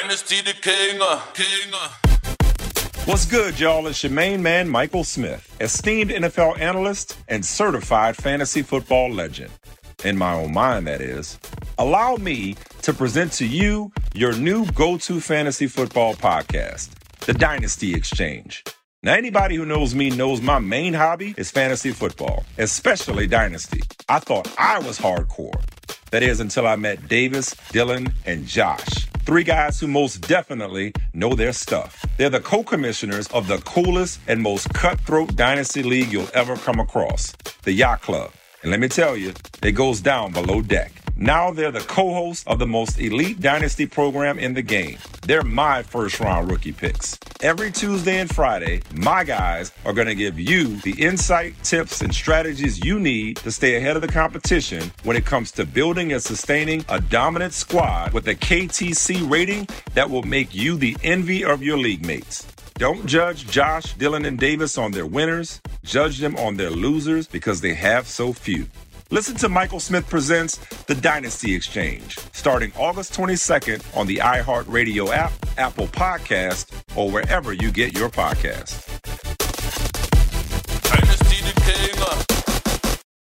Dynasty the king, uh, king. Uh. What's good, y'all? It's your main man, Michael Smith, esteemed NFL analyst and certified fantasy football legend. In my own mind, that is. Allow me to present to you your new go to fantasy football podcast, The Dynasty Exchange. Now, anybody who knows me knows my main hobby is fantasy football, especially Dynasty. I thought I was hardcore. That is until I met Davis, Dylan, and Josh. Three guys who most definitely know their stuff. They're the co commissioners of the coolest and most cutthroat dynasty league you'll ever come across, the Yacht Club. And let me tell you, it goes down below deck. Now they're the co hosts of the most elite dynasty program in the game. They're my first round rookie picks. Every Tuesday and Friday, my guys are going to give you the insight, tips, and strategies you need to stay ahead of the competition when it comes to building and sustaining a dominant squad with a KTC rating that will make you the envy of your league mates. Don't judge Josh, Dylan, and Davis on their winners. Judge them on their losers because they have so few. Listen to Michael Smith Presents The Dynasty Exchange, starting August 22nd on the iHeartRadio app, Apple Podcast, or wherever you get your podcasts.